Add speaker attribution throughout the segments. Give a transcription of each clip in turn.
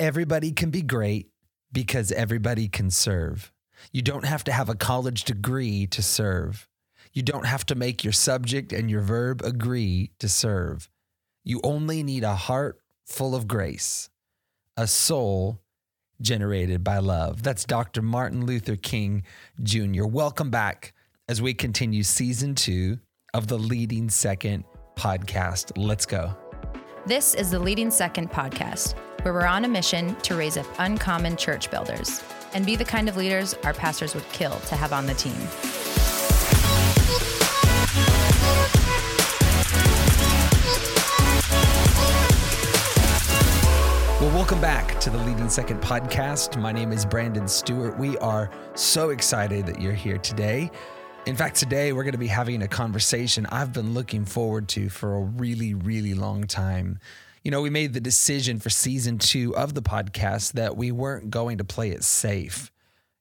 Speaker 1: everybody can be great because everybody can serve. You don't have to have a college degree to serve. You don't have to make your subject and your verb agree to serve. You only need a heart full of grace, a soul generated by love. That's Dr. Martin Luther King Jr. Welcome back as we continue season two of the Leading Second podcast. Let's go.
Speaker 2: This is the Leading Second podcast, where we're on a mission to raise up uncommon church builders and be the kind of leaders our pastors would kill to have on the team.
Speaker 1: Well, welcome back to the Leading Second podcast. My name is Brandon Stewart. We are so excited that you're here today. In fact, today we're going to be having a conversation I've been looking forward to for a really, really long time. You know, we made the decision for season two of the podcast that we weren't going to play it safe.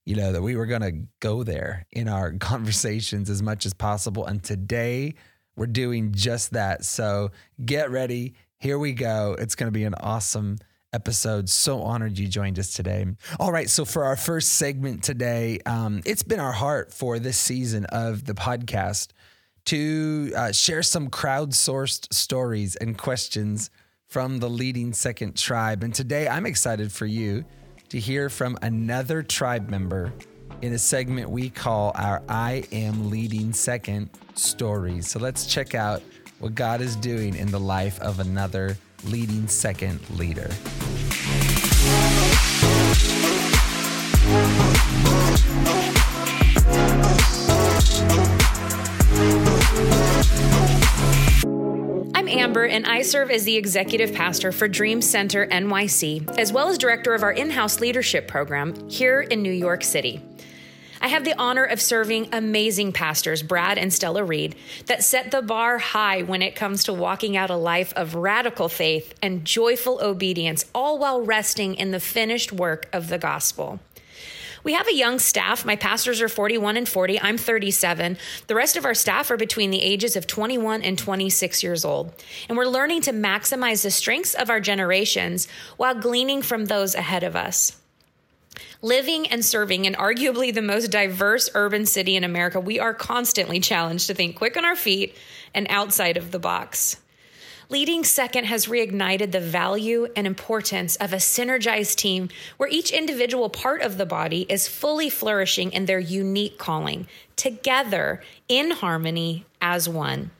Speaker 1: You know, that we were going to go there in our conversations as much as possible. And today we're doing just that. So get ready. Here we go. It's going to be an awesome episode. So honored you joined us today. All right. So, for our first segment today, um, it's been our heart for this season of the podcast to uh, share some crowdsourced stories and questions from the leading second tribe. And today, I'm excited for you to hear from another tribe member in a segment we call our I Am Leading Second stories. So, let's check out what God is doing in the life of another leading second leader.
Speaker 3: Amber, and I serve as the executive pastor for Dream Center NYC, as well as director of our in house leadership program here in New York City. I have the honor of serving amazing pastors, Brad and Stella Reed, that set the bar high when it comes to walking out a life of radical faith and joyful obedience, all while resting in the finished work of the gospel. We have a young staff. My pastors are 41 and 40. I'm 37. The rest of our staff are between the ages of 21 and 26 years old. And we're learning to maximize the strengths of our generations while gleaning from those ahead of us. Living and serving in arguably the most diverse urban city in America, we are constantly challenged to think quick on our feet and outside of the box. Leading Second has reignited the value and importance of a synergized team where each individual part of the body is fully flourishing in their unique calling, together in harmony as one.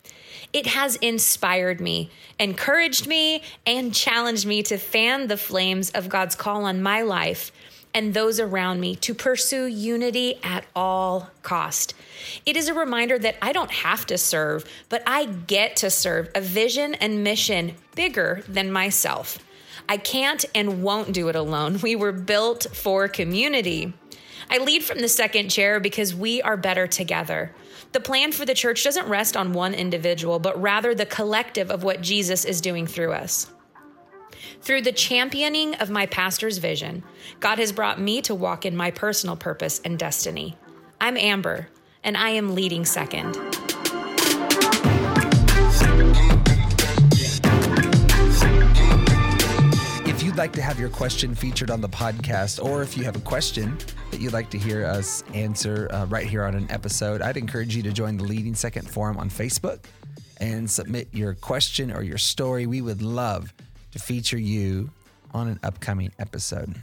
Speaker 3: It has inspired me, encouraged me, and challenged me to fan the flames of God's call on my life and those around me to pursue unity at all cost. It is a reminder that I don't have to serve, but I get to serve a vision and mission bigger than myself. I can't and won't do it alone. We were built for community. I lead from the second chair because we are better together. The plan for the church doesn't rest on one individual, but rather the collective of what Jesus is doing through us. Through the championing of my pastor's vision, God has brought me to walk in my personal purpose and destiny. I'm Amber, and I am leading second.
Speaker 1: If you'd like to have your question featured on the podcast, or if you have a question that you'd like to hear us answer uh, right here on an episode, I'd encourage you to join the Leading Second Forum on Facebook and submit your question or your story. We would love to feature you on an upcoming episode.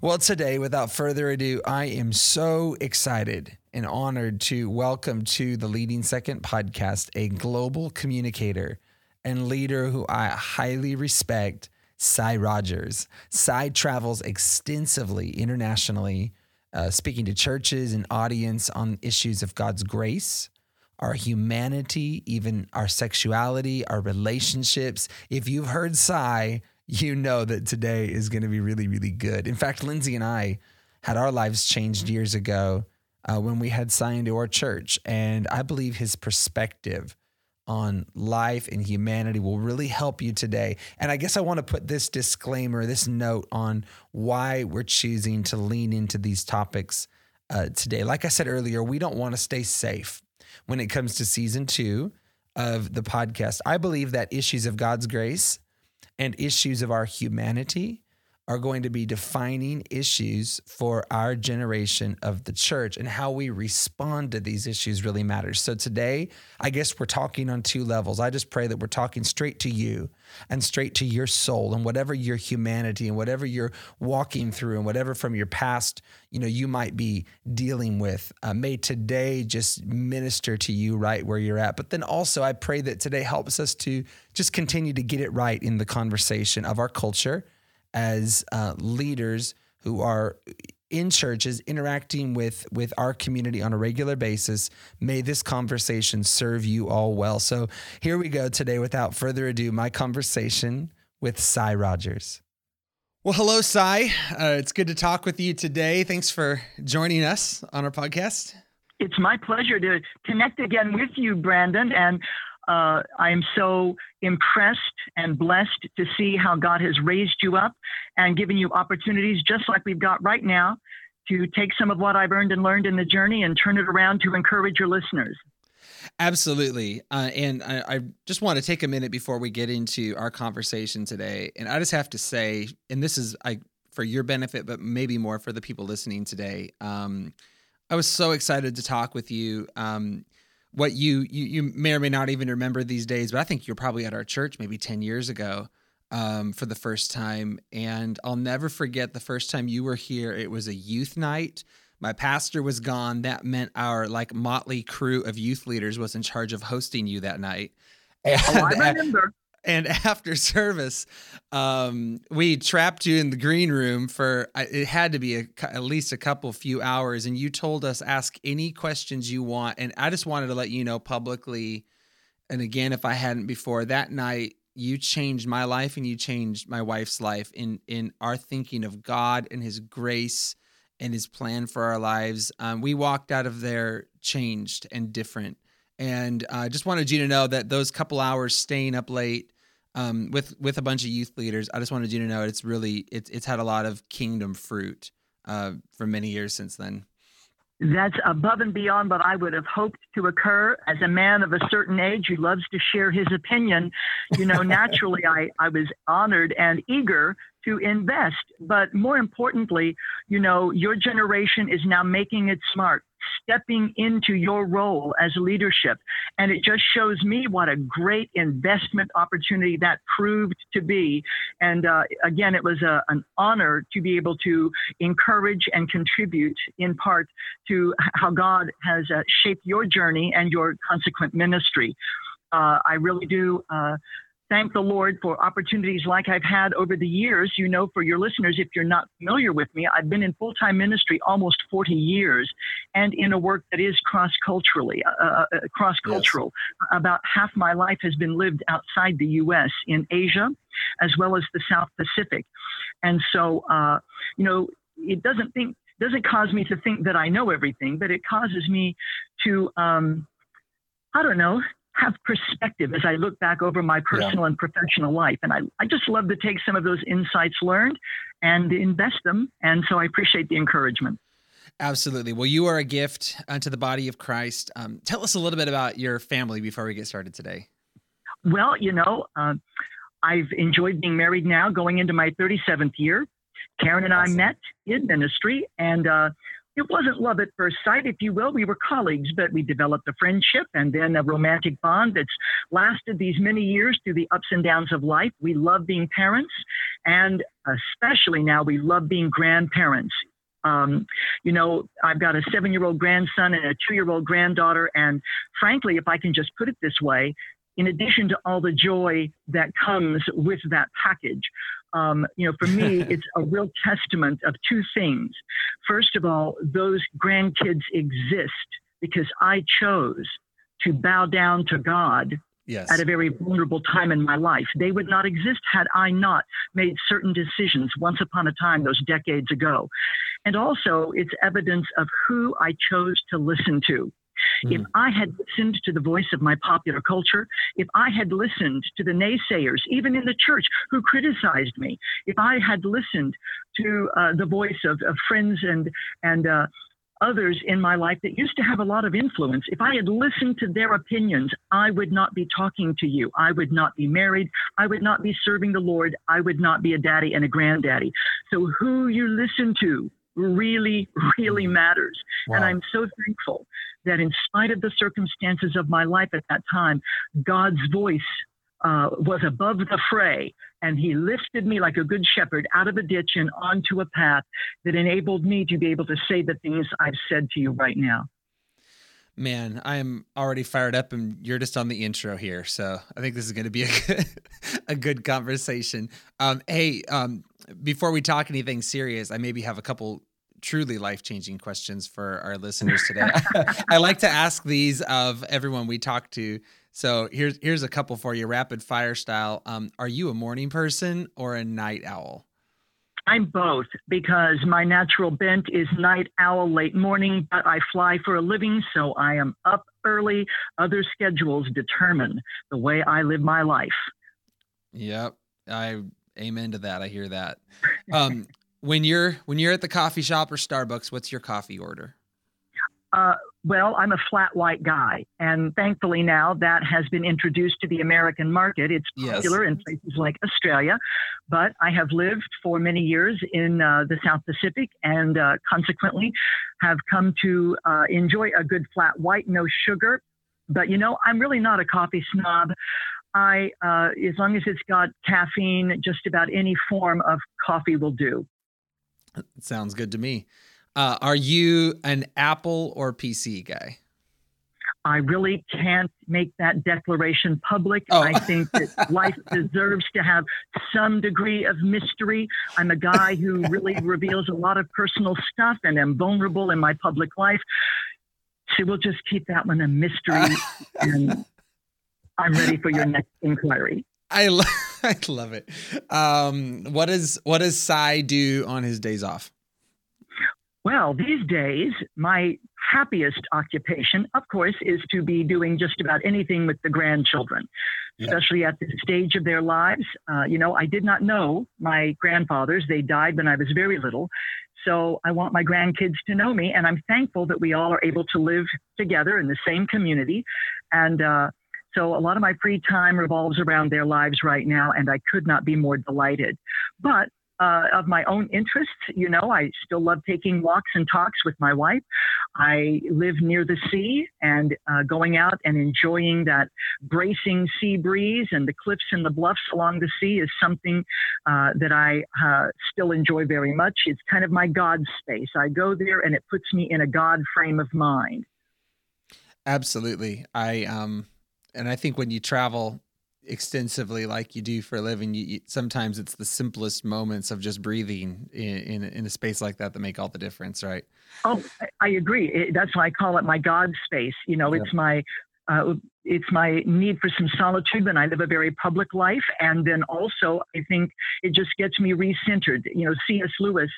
Speaker 1: Well, today, without further ado, I am so excited and honored to welcome to the Leading Second podcast a global communicator and leader who I highly respect, Cy Rogers. Cy travels extensively internationally, uh, speaking to churches and audience on issues of God's grace, our humanity, even our sexuality, our relationships. If you've heard Cy, you know that today is going to be really, really good. In fact, Lindsay and I had our lives changed years ago uh, when we had Cy into our church. And I believe his perspective on life and humanity will really help you today. And I guess I want to put this disclaimer, this note on why we're choosing to lean into these topics uh, today. Like I said earlier, we don't want to stay safe when it comes to season two of the podcast. I believe that issues of God's grace and issues of our humanity are going to be defining issues for our generation of the church and how we respond to these issues really matters. So today, I guess we're talking on two levels. I just pray that we're talking straight to you and straight to your soul and whatever your humanity and whatever you're walking through and whatever from your past, you know, you might be dealing with. Uh, may today just minister to you right where you're at. But then also, I pray that today helps us to just continue to get it right in the conversation of our culture as uh, leaders who are in churches interacting with with our community on a regular basis. May this conversation serve you all well. So here we go today. Without further ado my conversation with cy rogers. Well hello cy. Uh, it's good to talk with you today. Thanks for joining us on our podcast.
Speaker 4: It's my pleasure to connect again with you brandon and uh, I'm so impressed and blessed to see how God has raised you up and given you opportunities, just like we've got right now, to take some of what I've earned and learned in the journey and turn it around to encourage your listeners.
Speaker 1: Absolutely. Uh, and I, I, just want to take a minute before we get into our conversation today. And I just have to say, and this is I, for your benefit, but maybe more for the people listening today. Um, I was so excited to talk with you. Um, what you, you you may or may not even remember these days, but I think you're probably at our church maybe 10 years ago um, for the first time. And I'll never forget the first time you were here. It was a youth night. My pastor was gone. That meant our like motley crew of youth leaders was in charge of hosting you that night.
Speaker 4: And, oh, I remember
Speaker 1: and after service, um, we trapped you in the green room for it had to be a, at least a couple few hours, and you told us ask any questions you want. And I just wanted to let you know publicly, and again, if I hadn't before that night, you changed my life and you changed my wife's life in in our thinking of God and His grace and His plan for our lives. Um, we walked out of there changed and different. And I uh, just wanted you to know that those couple hours staying up late um, with with a bunch of youth leaders. I just wanted you to know it's really it's it's had a lot of kingdom fruit uh, for many years since then.
Speaker 4: That's above and beyond what I would have hoped to occur. As a man of a certain age who loves to share his opinion, you know, naturally I, I was honored and eager to invest. But more importantly, you know, your generation is now making it smart stepping into your role as leadership. And it just shows me what a great investment opportunity that proved to be. And uh, again, it was a, an honor to be able to encourage and contribute in part to how God has uh, shaped your journey and your consequent ministry. Uh, I really do uh, thank the Lord for opportunities like I've had over the years. You know, for your listeners, if you're not familiar with me, I've been in full time ministry almost 40 years and in a work that is cross culturally, uh, uh, uh cross cultural. Yes. About half my life has been lived outside the U.S., in Asia, as well as the South Pacific. And so, uh, you know, it doesn't think doesn't cause me to think that I know everything, but it causes me to um, I don't know, have perspective as I look back over my personal yeah. and professional life. And I, I just love to take some of those insights learned and invest them. And so I appreciate the encouragement.
Speaker 1: Absolutely. Well, you are a gift unto the body of Christ. Um, tell us a little bit about your family before we get started today.
Speaker 4: Well, you know, uh, I've enjoyed being married now, going into my 37th year. Karen and awesome. I met in ministry, and uh, it wasn't love at first sight, if you will. We were colleagues, but we developed a friendship and then a romantic bond that's lasted these many years through the ups and downs of life. We love being parents, and especially now, we love being grandparents. Um, you know, I've got a seven year old grandson and a two year old granddaughter. And frankly, if I can just put it this way, in addition to all the joy that comes with that package, um, you know, for me, it's a real testament of two things. First of all, those grandkids exist because I chose to bow down to God yes. at a very vulnerable time in my life. They would not exist had I not made certain decisions once upon a time, those decades ago. And also, it's evidence of who I chose to listen to. Mm. If hmm. I had listened to the voice of my popular culture, if I had listened to the naysayers, even in the church, who criticized me, if I had listened to uh, the voice of, of, friends and and uh, others in my life that used to have a lot of influence. If I had listened to their opinions, I would not be talking to you. I would not be married. I would not be serving the Lord. I would not be a daddy and a granddaddy. So who you listen to really, really mm. matters. Wow. And I'm so thankful that in spite of the circumstances of my life at that time, God's voice uh, was above the fray, and he lifted me like a good shepherd out of a ditch and onto a path that enabled me to be able to say the things I've said to you right now.
Speaker 1: Man, I am already fired up, and you're just on the intro here, so I think this is going to be a good, a good conversation. Um, hey, um, before we talk anything serious, I maybe have a couple truly life changing questions for our listeners today. I like to ask these of everyone we talk to. So here's here's a couple for you, rapid fire style. Um, are you a morning person or a night owl?
Speaker 4: I'm both because my natural bent is night owl, late morning, but I fly for a living, so I am up early. Other schedules determine the way I live my life.
Speaker 1: Yep, I amen to that. I hear that. Um, when you're when you're at the coffee shop or Starbucks, what's your coffee order?
Speaker 4: Uh, well, I'm a flat white guy, and thankfully now that has been introduced to the American market. It's popular yes. in places like Australia, but I have lived for many years in uh, the South Pacific, and uh, consequently have come to uh, enjoy a good flat white, no sugar. But you know, I'm really not a coffee snob. I, uh, as long as it's got caffeine, just about any form of coffee will do.
Speaker 1: Sounds good to me. Uh, are you an Apple or PC guy?
Speaker 4: I really can't make that declaration public. Oh. I think that life deserves to have some degree of mystery. I'm a guy who really reveals a lot of personal stuff and am vulnerable in my public life. So we'll just keep that one a mystery. and I'm ready for your next inquiry.
Speaker 1: I, lo- I love it. Um, what does what does Cy do on his days off?
Speaker 4: Well, these days, my happiest occupation, of course, is to be doing just about anything with the grandchildren, yeah. especially at this stage of their lives. Uh, you know, I did not know my grandfathers, they died when I was very little. So I want my grandkids to know me, and I'm thankful that we all are able to live together in the same community. And uh, so a lot of my free time revolves around their lives right now, and I could not be more delighted. But uh, of my own interests. You know, I still love taking walks and talks with my wife. I live near the sea and uh, going out and enjoying that bracing sea breeze and the cliffs and the bluffs along the sea is something uh, that I uh, still enjoy very much. It's kind of my God space. I go there and it puts me in a God frame of mind.
Speaker 1: Absolutely. I, um, and I think when you travel extensively like you do for a living you, you, sometimes it's the simplest moments of just breathing in, in, in a space like that that make all the difference right
Speaker 4: oh i agree it, that's why i call it my god space you know yeah. it's my uh, it's my need for some solitude when I live a very public life. And then also, I think it just gets me recentered. You know, C.S. Lewis,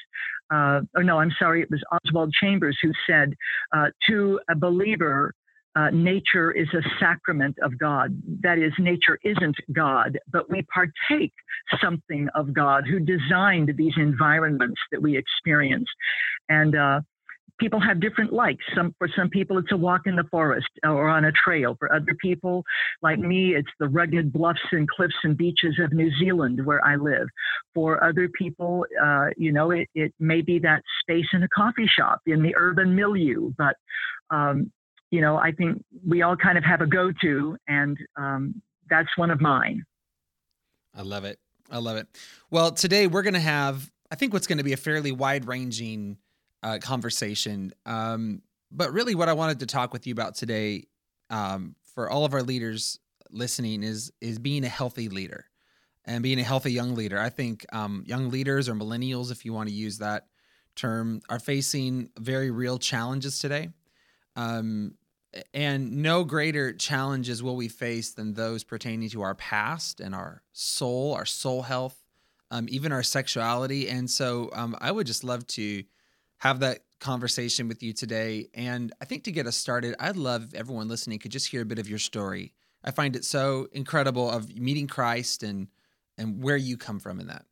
Speaker 4: uh, or no, I'm sorry, it was Oswald Chambers who said, uh, to a believer, uh, nature is a sacrament of God. That is, nature isn't God, but we partake something of God who designed these environments that we experience. And uh, people have different likes. Some for some people, it's a walk in the forest or on a trail. For other people, like me, it's the rugged bluffs and cliffs and beaches of New Zealand where I live. For other people, uh, you know, it, it may be that space in a coffee shop in the urban milieu. But um, you know, I think we all kind of have a go to, and um, that's one of mine.
Speaker 1: I love it. I love it. Well, today we're going to have, I think, what's going to be a fairly wide ranging uh, conversation. Um, but really, what I wanted to talk with you about today, um, for all of our leaders listening, is is being a healthy leader and being a healthy young leader. I think um, young leaders or millennials, if you want to use that term, are facing very real challenges today. Um, and no greater challenges will we face than those pertaining to our past and our soul, our soul health, um, even our sexuality. And so um, I would just love to have that conversation with you today. And I think to get us started, I'd love everyone listening could just hear a bit of your story. I find it so incredible of meeting Christ and and where you come from in that.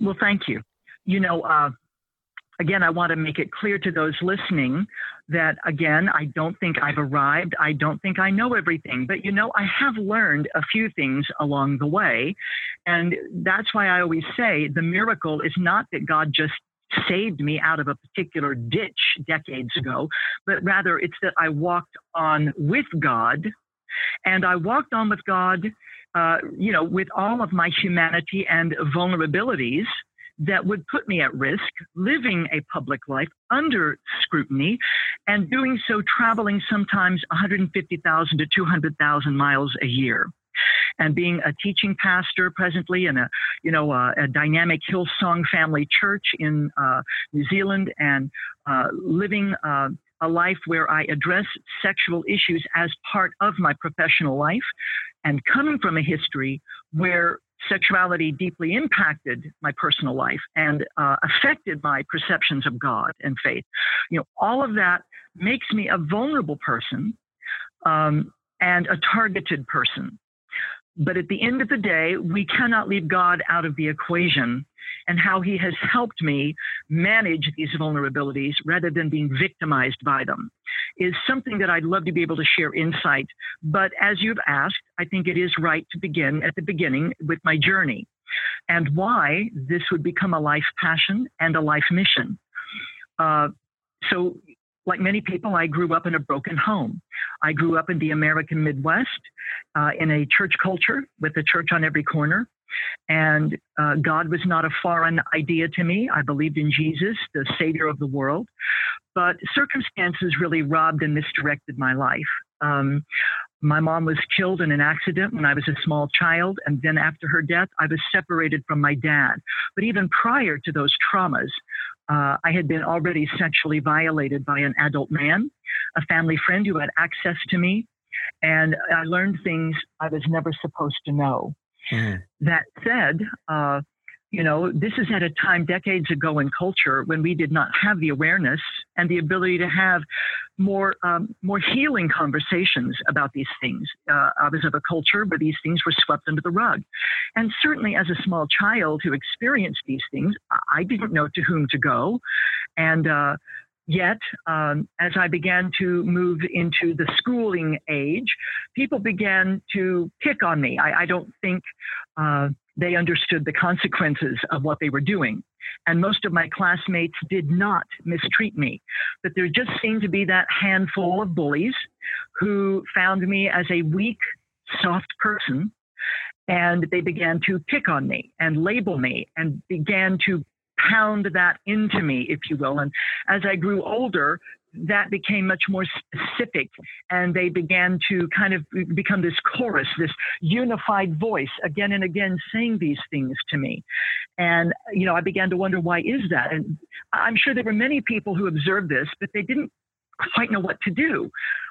Speaker 4: Well, thank you. You know, uh, again, I want to make it clear to those listening that, again, I don't think I've arrived. I don't think I know everything. But, you know, I have learned a few things along the way. And that's why I always say the miracle is not that God just saved me out of a particular ditch decades ago, but rather it's that I walked on with God and I walked on with God, uh, you know, with all of my humanity and vulnerabilities that would put me at risk living a public life under scrutiny and doing so traveling sometimes 150,000 to 200,000 miles a year. And being a teaching pastor presently in a you know a, a dynamic Hillsong family church in uh, New Zealand and uh, living uh, a life where I address sexual issues as part of my professional life and coming from a history where sexuality deeply impacted my personal life and uh, affected my perceptions of God and faith. You know, all of that makes me a vulnerable person um, and a targeted person. But at the end of the day, we cannot leave God out of the equation and how he has helped me manage these vulnerabilities rather than being victimized by them is something that I'd love to be able to share insight. But as you've asked, I think it is right to begin at the beginning with my journey and why this would become a life passion and a life mission. Uh, so like many people, I grew up in a broken home. I grew up in the American Midwest uh, in a church culture with a church on every corner. And uh, God was not a foreign idea to me. I believed in Jesus, the Savior of the world. But circumstances really robbed and misdirected my life. Um, my mom was killed in an accident when I was a small child, and then after her death, I was separated from my dad. But even prior to those traumas, uh, I had been already sexually violated by an adult man, a family friend who had access to me, and I learned things I was never supposed to know. Mm. That said, uh, you know, this is at a time decades ago in culture when we did not have the awareness and the ability to have more um, more healing conversations about these things. Uh, I was of a culture where these things were swept under the rug, and certainly as a small child who experienced these things, I didn't know to whom to go, and. Uh, Yet, um, as I began to move into the schooling age, people began to pick on me. I, I don't think uh, they understood the consequences of what they were doing. And most of my classmates did not mistreat me. But there just seemed to be that handful of bullies who found me as a weak, soft person. And they began to pick on me and label me and began to pound that into me, if you will. And as I grew older, that became much more specific and they began to kind of become this chorus this unified voice again and again saying these things to me. And you know i began to wonder why is that? And i'm sure there were many people who observed this but they didn't quite know what to do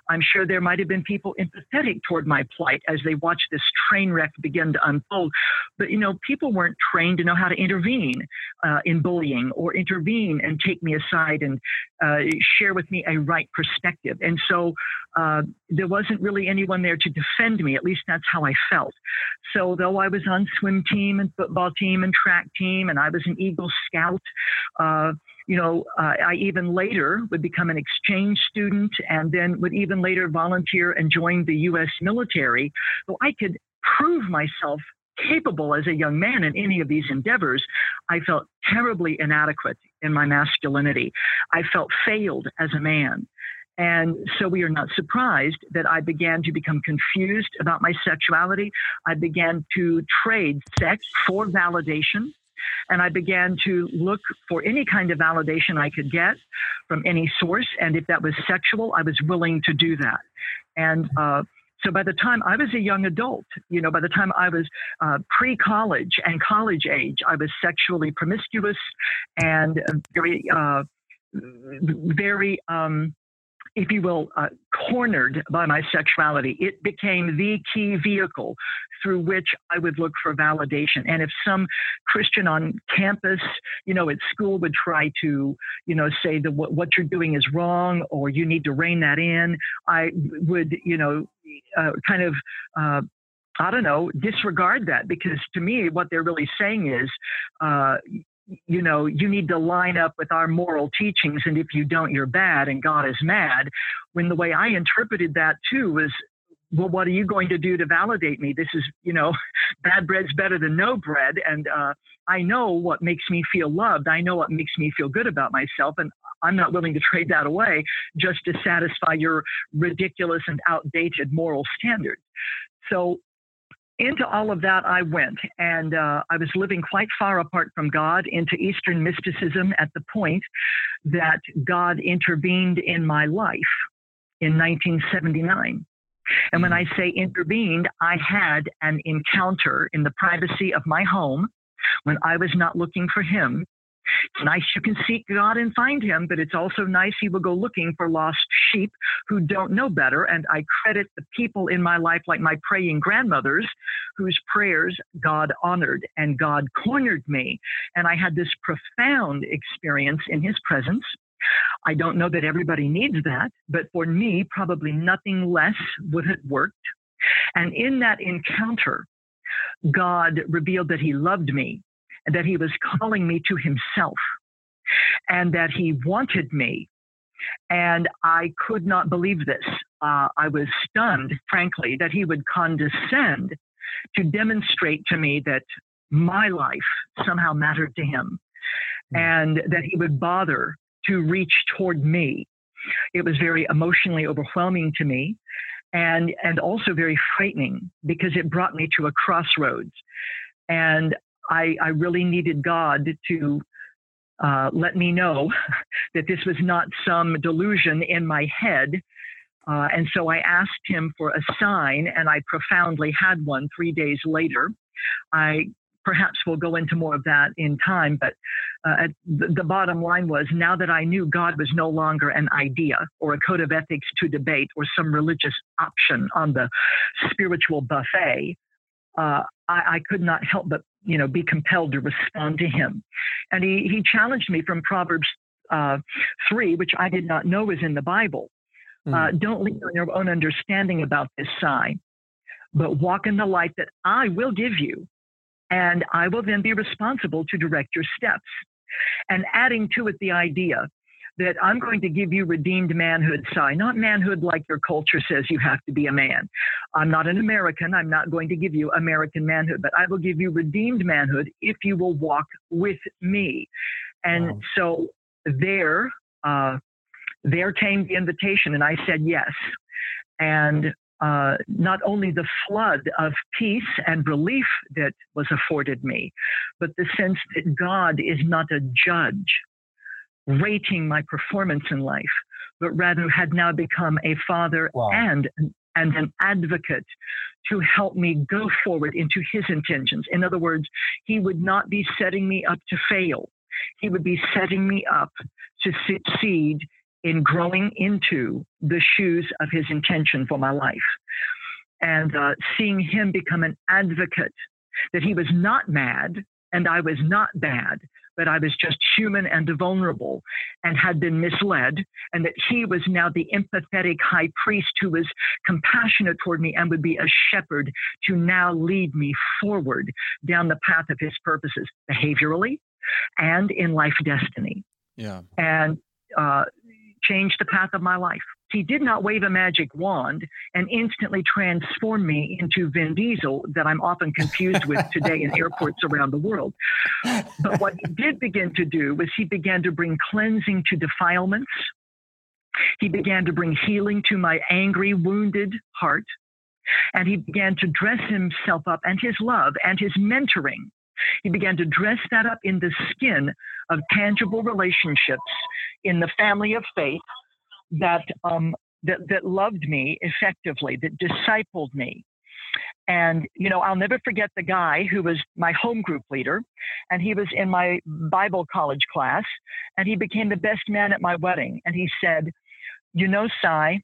Speaker 4: I'm sure there might have been people empathetic toward my plight as they watched this train wreck begin to unfold. But, you know, people weren't trained to know how to intervene uh, in bullying or intervene and take me aside and uh, share with me a right perspective. And so uh, there wasn't really anyone there to defend me. At least that's how I felt. So, though I was on swim team and football team and track team, and I was an Eagle Scout, uh, you know, uh, I even later would become an exchange student and then would even later volunteer and join the U.S. military. So I could prove myself capable as a young man in any of these endeavors, I felt terribly inadequate in my masculinity. I felt failed as a man. And so we are not surprised that I began to become confused about my sexuality. I began to trade sex for validation and I began to look for any kind of validation I could get from any source. And if that was sexual, I was willing to do that. And uh, so by the time I was a young adult, you know, by the time I was uh, pre college and college age, I was sexually promiscuous and very, uh, very, um, if you will, uh, cornered by my sexuality. It became the key vehicle through which I would look for validation. And if some Christian on campus, you know, at school would try to, you know, say that what, what you're doing is wrong or you need to rein that in, I would, you know, uh, kind of uh, I don't know, disregard that because to me, what they're really saying is, uh, you know, you need to line up with our moral teachings. And if you don't, you're bad and God is mad. When the way I interpreted that too was, well, what are you going to do to validate me? This is, you know, bad bread's better than no bread. And uh, I know what makes me feel loved. I know what makes me feel good about myself. And I'm not willing to trade that away just to satisfy your ridiculous and outdated moral standards. So into all of that, I went, and uh, I was living quite far apart from God into Eastern mysticism at the point that God intervened in my life in 1979. And when I say intervened, I had an encounter in the privacy of my home when I was not looking for him it's nice you can seek God and find him, but it's also nice he will go looking for lost sheep who don't know better. And I credit the people in my life, like my praying grandmothers, whose prayers God honored and God cornered me. And I had this profound experience in his presence. I don't know that everybody needs that, but for me, probably nothing less would have worked. And in that encounter, God revealed that he loved me that he was calling me to himself and that he wanted me. And I could not believe this. Uh, I was stunned, frankly, that he would condescend to demonstrate to me that my life somehow mattered to him hmm. and that he would bother to reach toward me. It was very emotionally overwhelming to me and, and also very frightening because it brought me to a crossroads. And I, I really needed God to uh, let me know that this was not some delusion in my head. Uh, and so I asked him for a sign, and I profoundly had one three days later. I perhaps will go into more of that in time, but uh, the, the bottom line was now that I knew God was no longer an idea or a code of ethics to debate or some religious option on the spiritual buffet, uh, I, I, could not help but you know be compelled to respond to him. And he he challenged me from proverbs uh, 3 which i did not know was in the bible. Mm. uh, don't lean on your own understanding about this sign but walk in the light that i will give you and i will then be responsible to direct your steps. And adding to it the idea that I'm going to give you redeemed manhood sign, not manhood like your culture says you have to be a man. I'm not an American. I'm not going to give you American manhood, but I will give you redeemed manhood if you will walk with me. And wow. so there, uh, there came the invitation, and I said yes. And uh, not only the flood of peace and relief that was afforded me, but the sense that God is not a judge rating my performance in life, but rather had now become a father wow. and and an advocate to help me go forward into his intentions. In other words, he would not be setting me up to fail. He would be setting me up to succeed in growing into the shoes of his intention for my life. And uh, seeing him become an advocate that he was not mad and I was not bad, that I was just human and vulnerable and had been misled, and that he was now the empathetic high priest who was compassionate toward me and would be a shepherd to now lead me forward down the path of his purposes, behaviorally and in life destiny.
Speaker 1: Yeah.
Speaker 4: And uh, change the path of my life. He did not wave a magic wand and instantly transform me into Vin Diesel that I'm often confused with today in airports around the world. But what he did begin to do was he began to bring cleansing to defilements. He began to bring healing to my angry, wounded heart. And he began to dress himself up and his love and his mentoring. He began to dress that up in the skin of tangible relationships in the family of faith that um, that, that loved me effectively, that discipled me. And, you know, I'll never forget the guy who was my home group leader, and he was in my Bible college class, and he became the best man at my wedding. And he said, You know, Cy,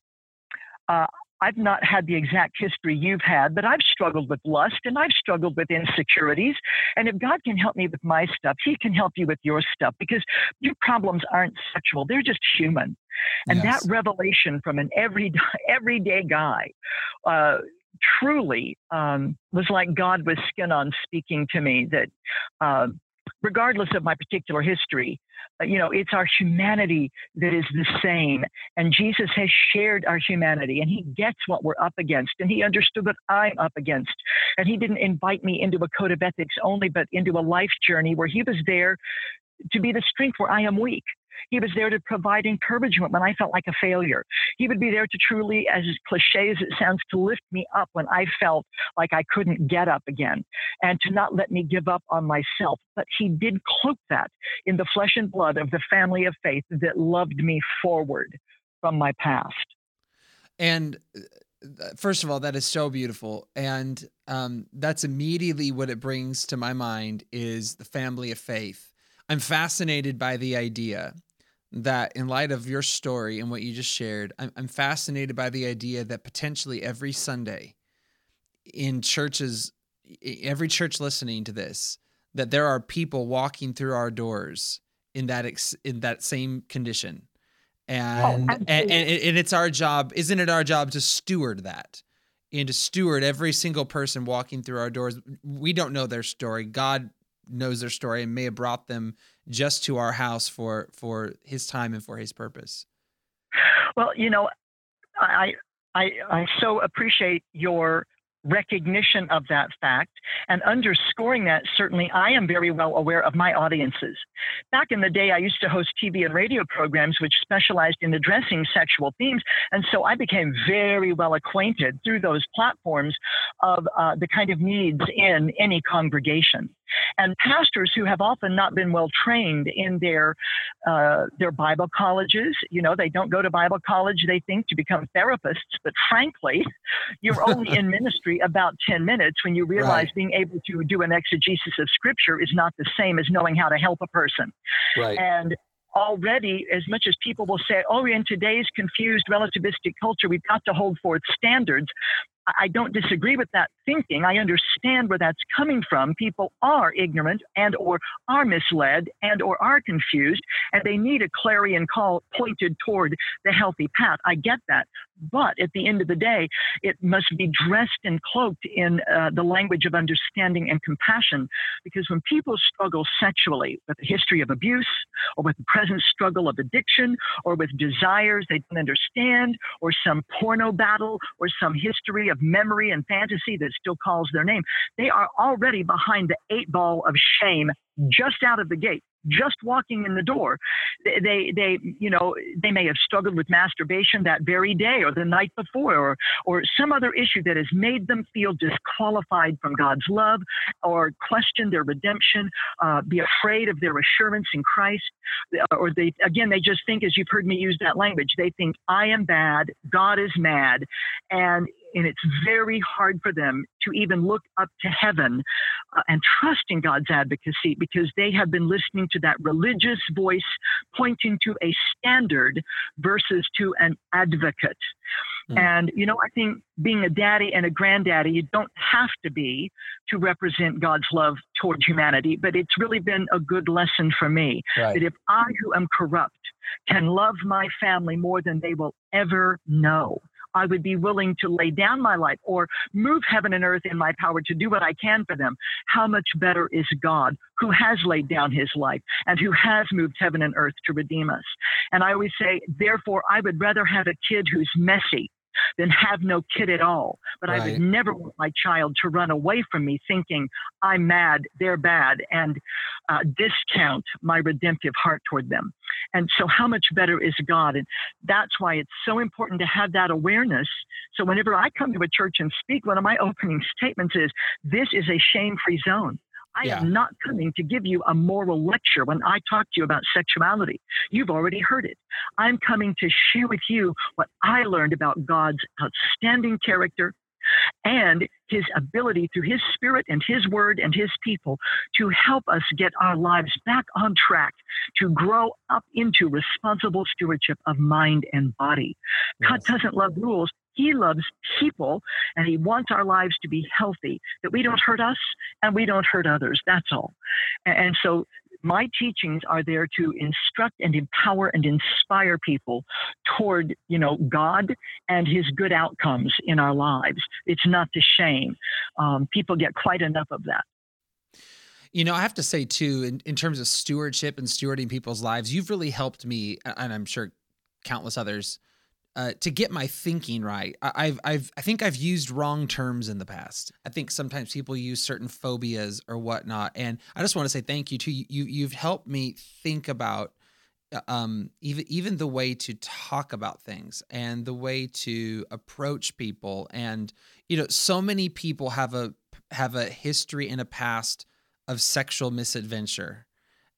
Speaker 4: uh, I've not had the exact history you've had, but I've struggled with lust and I've struggled with insecurities. And if God can help me with my stuff, He can help you with your stuff because your problems aren't sexual, they're just human. And yes. that revelation from an everyday, everyday guy uh, truly um, was like God was skin on speaking to me that. Uh, regardless of my particular history. Uh, you know, it's our humanity that is the same. And Jesus has shared our humanity and he gets what we're up against and he understood what I'm up against. And he didn't invite me into a code of ethics only, but into a life journey where he was there to be the strength where I am weak. He was there to provide encouragement when I felt like a failure. He would be there to truly, as cliche as it sounds, to lift me up when I felt like I couldn't get up again and to not let me give up on myself. But he did cloak that in the flesh and blood of the family of faith that loved me forward from my past.
Speaker 1: And uh, first of all, that is so beautiful, and um, that's immediately what it brings to my mind is the family of faith. I'm fascinated by the idea that in light of your story and what you just shared, I'm, I'm fascinated by the idea that potentially every Sunday in churches, every church listening to this, that there are people walking through our doors in that ex, in that same condition. And, oh, and, and and it's our job, isn't it our job to steward that? and to steward every single person walking through our doors. We don't know their story. God knows their story and may have brought them just to our house for for his time and for his purpose.
Speaker 4: Well you know i i i so appreciate your recognition of that fact and underscoring that certainly i am very well aware of my audiences. Back in the day i used to host tv and radio programs which specialized in addressing sexual themes and so i became very well acquainted through those platforms of uh, the kind of needs in any congregation and pastors who have often not been well trained in their uh, their Bible colleges. You know, they don't go to Bible college. They think to become therapists, but frankly, you're only in ministry about ten minutes when you realize right. being able to do an exegesis of Scripture is not the same as knowing how to help a person.
Speaker 1: Right.
Speaker 4: And already, as much as people will say, oh, in today's confused relativistic culture, we've got to hold forth standards. I don't disagree with that thinking. I understand where that's coming from. People are ignorant and or are misled and or are confused and they need a clarion call pointed toward the healthy path. I get that. But at the end of the day, it must be dressed and cloaked in uh, the language of understanding and compassion. Because when people struggle sexually with a history of abuse or with the present struggle of addiction or with desires they don't understand or some porno battle or some history of memory and fantasy that still calls their name, they are already behind the eight ball of shame just out of the gate just walking in the door. They, they, you know, they may have struggled with masturbation that very day or the night before, or, or some other issue that has made them feel disqualified from God's love, or question their redemption, uh, be afraid of their assurance in Christ, uh, or they, again, they just think, as you've heard me use that language, they think I am bad, God is mad, and and it's very hard for them to even look up to heaven uh, and trust in God's advocacy because they have been listening to that religious voice pointing to a standard versus to an advocate. Mm. And, you know, I think being a daddy and a granddaddy, you don't have to be to represent God's love toward humanity, but it's really been a good lesson for me right. that if I, who am corrupt, can love my family more than they will ever know, I would be willing to lay down my life or move heaven and earth in my power to do what I can for them. How much better is God who has laid down his life and who has moved heaven and earth to redeem us? And I always say, therefore, I would rather have a kid who's messy than have no kid at all. But right. I would never want my child to run away from me thinking I'm mad, they're bad, and uh, discount my redemptive heart toward them. And so, how much better is God? And that's why it's so important to have that awareness. So, whenever I come to a church and speak, one of my opening statements is this is a shame free zone. I yeah. am not coming to give you a moral lecture when I talk to you about sexuality. You've already heard it. I'm coming to share with you what I learned about God's outstanding character and his ability through his spirit and his word and his people to help us get our lives back on track to grow up into responsible stewardship of mind and body. Yes. God doesn't love rules. He loves people and he wants our lives to be healthy, that we don't hurt us and we don't hurt others. That's all. And so my teachings are there to instruct and empower and inspire people toward, you know, God and his good outcomes in our lives. It's not to shame. Um, people get quite enough of that.
Speaker 1: You know, I have to say too, in, in terms of stewardship and stewarding people's lives, you've really helped me, and I'm sure countless others, uh, to get my thinking right. I, have I've, I think I've used wrong terms in the past. I think sometimes people use certain phobias or whatnot, and I just want to say thank you to you. you you've helped me think about uh, um, even even the way to talk about things and the way to approach people, and you know, so many people have a have a history and a past of sexual misadventure,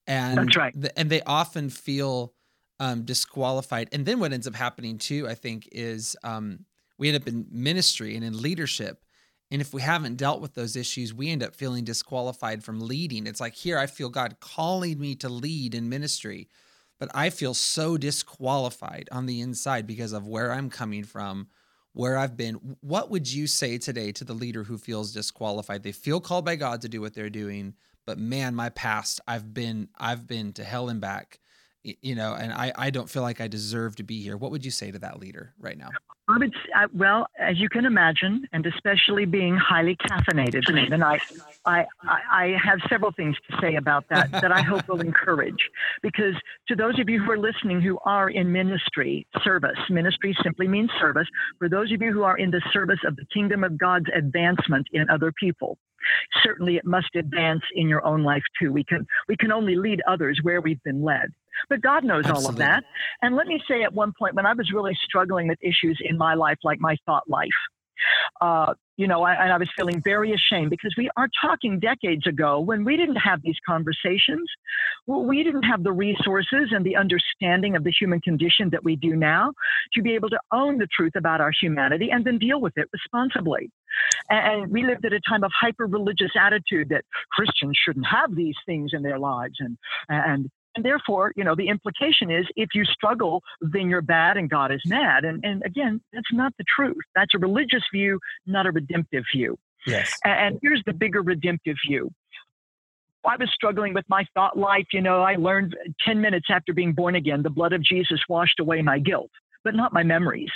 Speaker 1: and
Speaker 4: that's right,
Speaker 1: and they often feel um, disqualified. And then what ends up happening too, I think, is um, we end up in ministry and in leadership. And if we haven't dealt with those issues, we end up feeling disqualified from leading. It's like, here, I feel God calling me to lead in ministry, but I feel so disqualified on the inside because of where I'm coming from, where I've been. What would you say today to the leader who feels disqualified? They feel called by God to do what they're doing, but man, my past, I've been, I've been to hell and back you know, and I, I don't feel like I deserve to be here. What would you say to that leader right now?
Speaker 4: I would, uh, well, as you can imagine, and especially being highly caffeinated, and I, I, I have several things to say about that that I hope will encourage. Because to those of you who are listening who are in ministry, service, ministry simply means service. For those of you who are in the service of the kingdom of God's advancement in other people, certainly it must advance in your own life too. We can, we can only lead others where we've been led. But God knows Absolutely. all of that. And let me say at one point when I was really struggling with issues in my life, like my thought life, uh, you know, I, and I was feeling very ashamed because we are talking decades ago when we didn't have these conversations. Well, we didn't have the resources and the understanding of the human condition that we do now to be able to own the truth about our humanity and then deal with it responsibly. And we lived at a time of hyper religious attitude that Christians shouldn't have these things in their lives and, and and therefore, you know, the implication is if you struggle, then you're bad and God is mad. And, and again, that's not the truth. That's a religious view, not a redemptive view.
Speaker 1: Yes.
Speaker 4: And here's the bigger redemptive view. I was struggling with my thought life. You know, I learned 10 minutes after being born again, the blood of Jesus washed away my guilt, but not my memories,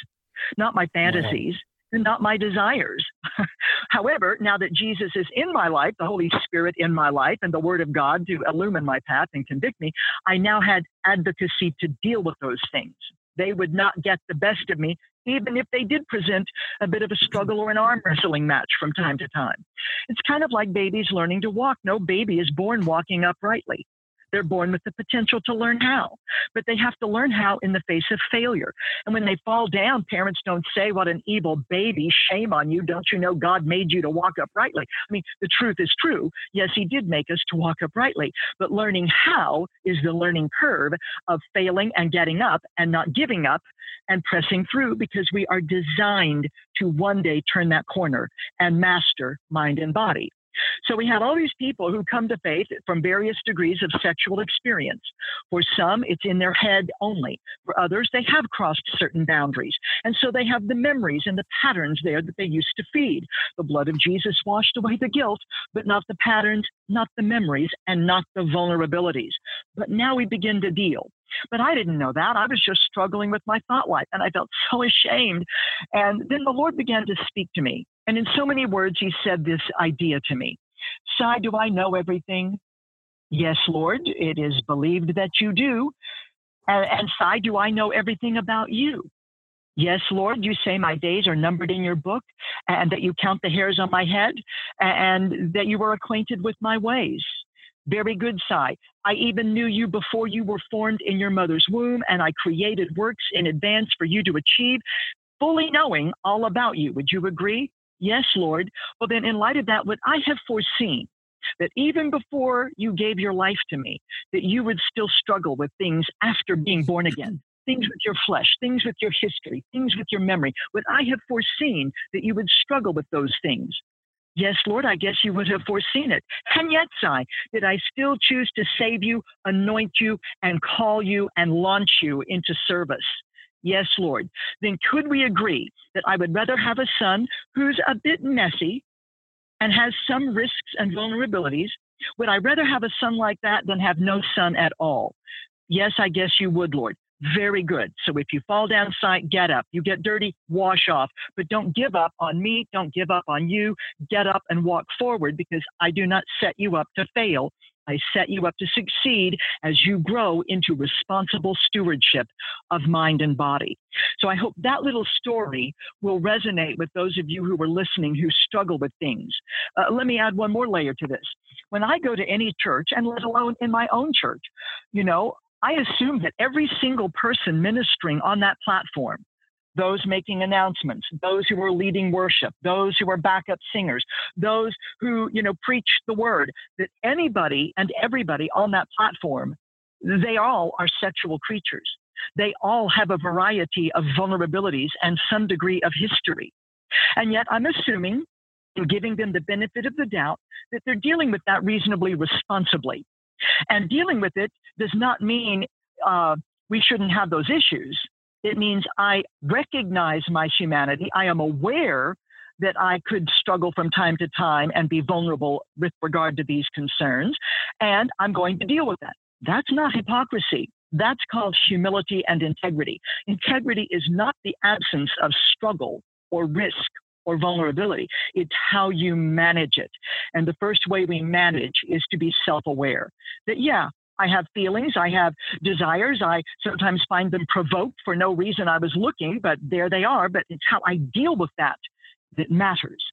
Speaker 4: not my fantasies, not my desires. However, now that Jesus is in my life, the Holy Spirit in my life, and the Word of God to illumine my path and convict me, I now had advocacy to deal with those things. They would not get the best of me, even if they did present a bit of a struggle or an arm wrestling match from time to time. It's kind of like babies learning to walk. No baby is born walking uprightly. They're born with the potential to learn how, but they have to learn how in the face of failure. And when they fall down, parents don't say, What an evil baby, shame on you. Don't you know God made you to walk uprightly? I mean, the truth is true. Yes, He did make us to walk uprightly, but learning how is the learning curve of failing and getting up and not giving up and pressing through because we are designed to one day turn that corner and master mind and body. So we have all these people who come to faith from various degrees of sexual experience. For some, it's in their head only. For others, they have crossed certain boundaries. And so they have the memories and the patterns there that they used to feed. The blood of Jesus washed away the guilt, but not the patterns, not the memories, and not the vulnerabilities. But now we begin to deal. But I didn't know that. I was just struggling with my thought life and I felt so ashamed. And then the Lord began to speak to me. And in so many words, he said this idea to me Sy, do I know everything? Yes, Lord, it is believed that you do. And, and Sy, do I know everything about you? Yes, Lord, you say my days are numbered in your book, and that you count the hairs on my head, and that you are acquainted with my ways. Very good, Sy. I even knew you before you were formed in your mother's womb, and I created works in advance for you to achieve, fully knowing all about you. Would you agree? Yes, Lord. Well, then, in light of that, what I have foreseen that even before you gave your life to me, that you would still struggle with things after being born again. Things with your flesh, things with your history, things with your memory. What I have foreseen that you would struggle with those things. Yes, Lord, I guess you would have foreseen it. And yet, Sy, did I still choose to save you, anoint you, and call you and launch you into service? Yes, Lord. Then could we agree that I would rather have a son who's a bit messy and has some risks and vulnerabilities? Would I rather have a son like that than have no son at all? Yes, I guess you would, Lord. very good. So if you fall down Sy, get up. You get dirty, wash off. But don't give up on me. Don't give up on you. Get up and walk forward because I do not set you up to fail. I set you up to succeed as you grow into responsible stewardship of mind and body. So I hope that little story will resonate with those of you who are listening who struggle with things. Uh, let me add one more layer to this. When I go to any church, and let alone in my own church, you know, I assume that every single person ministering on that platform, those making announcements, those who are leading worship, those who are backup singers, those who, you know, preach the word, that anybody and everybody on that platform, they all are sexual creatures. They all have a variety of vulnerabilities and some degree of history. And yet I'm assuming, in giving them the benefit of the doubt, that they're dealing with that reasonably responsibly. And dealing with it does not mean uh, we shouldn't have those issues. It means I recognize my humanity. I am aware that I could struggle from time to time and be vulnerable with regard to these concerns, and I'm going to deal with that. That's not hypocrisy. That's called humility and integrity. Integrity is not the absence of struggle or risk or vulnerability. It's how you manage it. And the first way we manage is to be self aware that, yeah, I have feelings, I have desires. I sometimes find them provoked for no reason I was looking, but there they are. But it's how I deal with that that matters.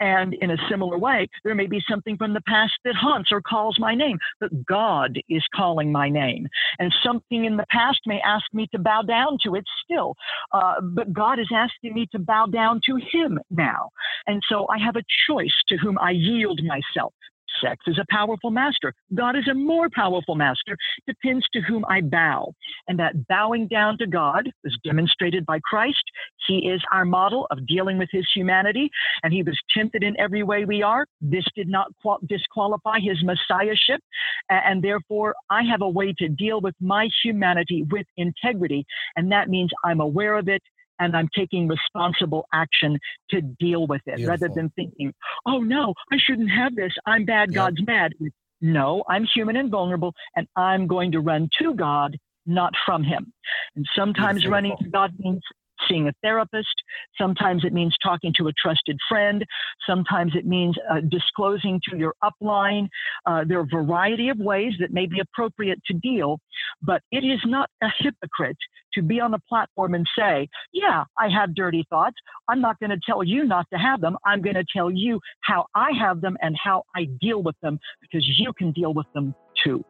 Speaker 4: And in a similar way, there may be something from the past that haunts or calls my name, but God is calling my name. And something in the past may ask me to bow down to it still, uh, but God is asking me to bow down to Him now. And so I have a choice to whom I yield myself. Sex is a powerful master. God is a more powerful master. Depends to whom I bow. And that bowing down to God is demonstrated by Christ. He is our model of dealing with his humanity, and he was tempted in every way we are. This did not qual- disqualify his messiahship. And therefore, I have a way to deal with my humanity with integrity. And that means I'm aware of it and I'm taking responsible action to deal with it Beautiful. rather than thinking, oh no, I shouldn't have this. I'm bad. Yep. God's mad. No, I'm human and vulnerable, and I'm going to run to God, not from Him. And sometimes Beautiful. running to God means seeing a therapist. Sometimes it means talking to a trusted friend. Sometimes it means uh, disclosing to your upline. Uh, there are a variety of ways that may be appropriate to deal, but it is not a hypocrite to be on a platform and say, Yeah, I have dirty thoughts. I'm not going to tell you not to have them. I'm going to tell you how I have them and how I deal with them because you can deal with them too.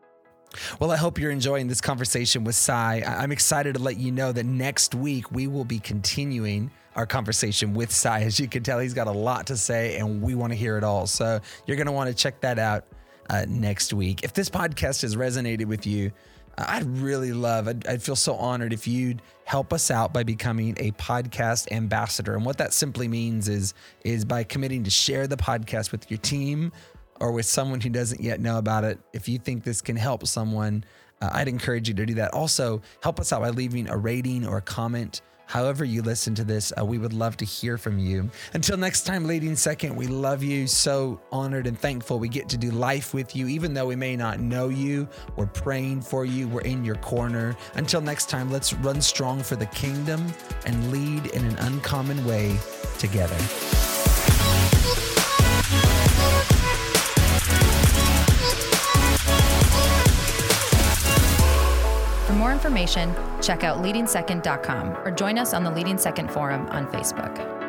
Speaker 1: Well, I hope you're enjoying this conversation with Sy. I'm excited to let you know that next week we will be continuing our conversation with Sy. As you can tell, he's got a lot to say and we want to hear it all. So you're going to want to check that out uh, next week. If this podcast has resonated with you, I'd really love, I'd, I'd, feel so honored if you'd help us out by becoming a podcast ambassador. And what that simply means is, is by committing to share the podcast with your team, or with someone who doesn't yet know about it, if you think this can help someone, uh, I'd encourage you to do that. Also, help us out by leaving a rating or a comment. However, you listen to this, uh, we would love to hear from you. Until next time, Leading Second, we love you. So honored and thankful we get to do life with you, even though we may not know you. We're praying for you, we're in your corner. Until next time, let's run strong for the kingdom and lead in an uncommon way together.
Speaker 2: Information, check out leadingsecond.com or join us on the Leading Second Forum on Facebook.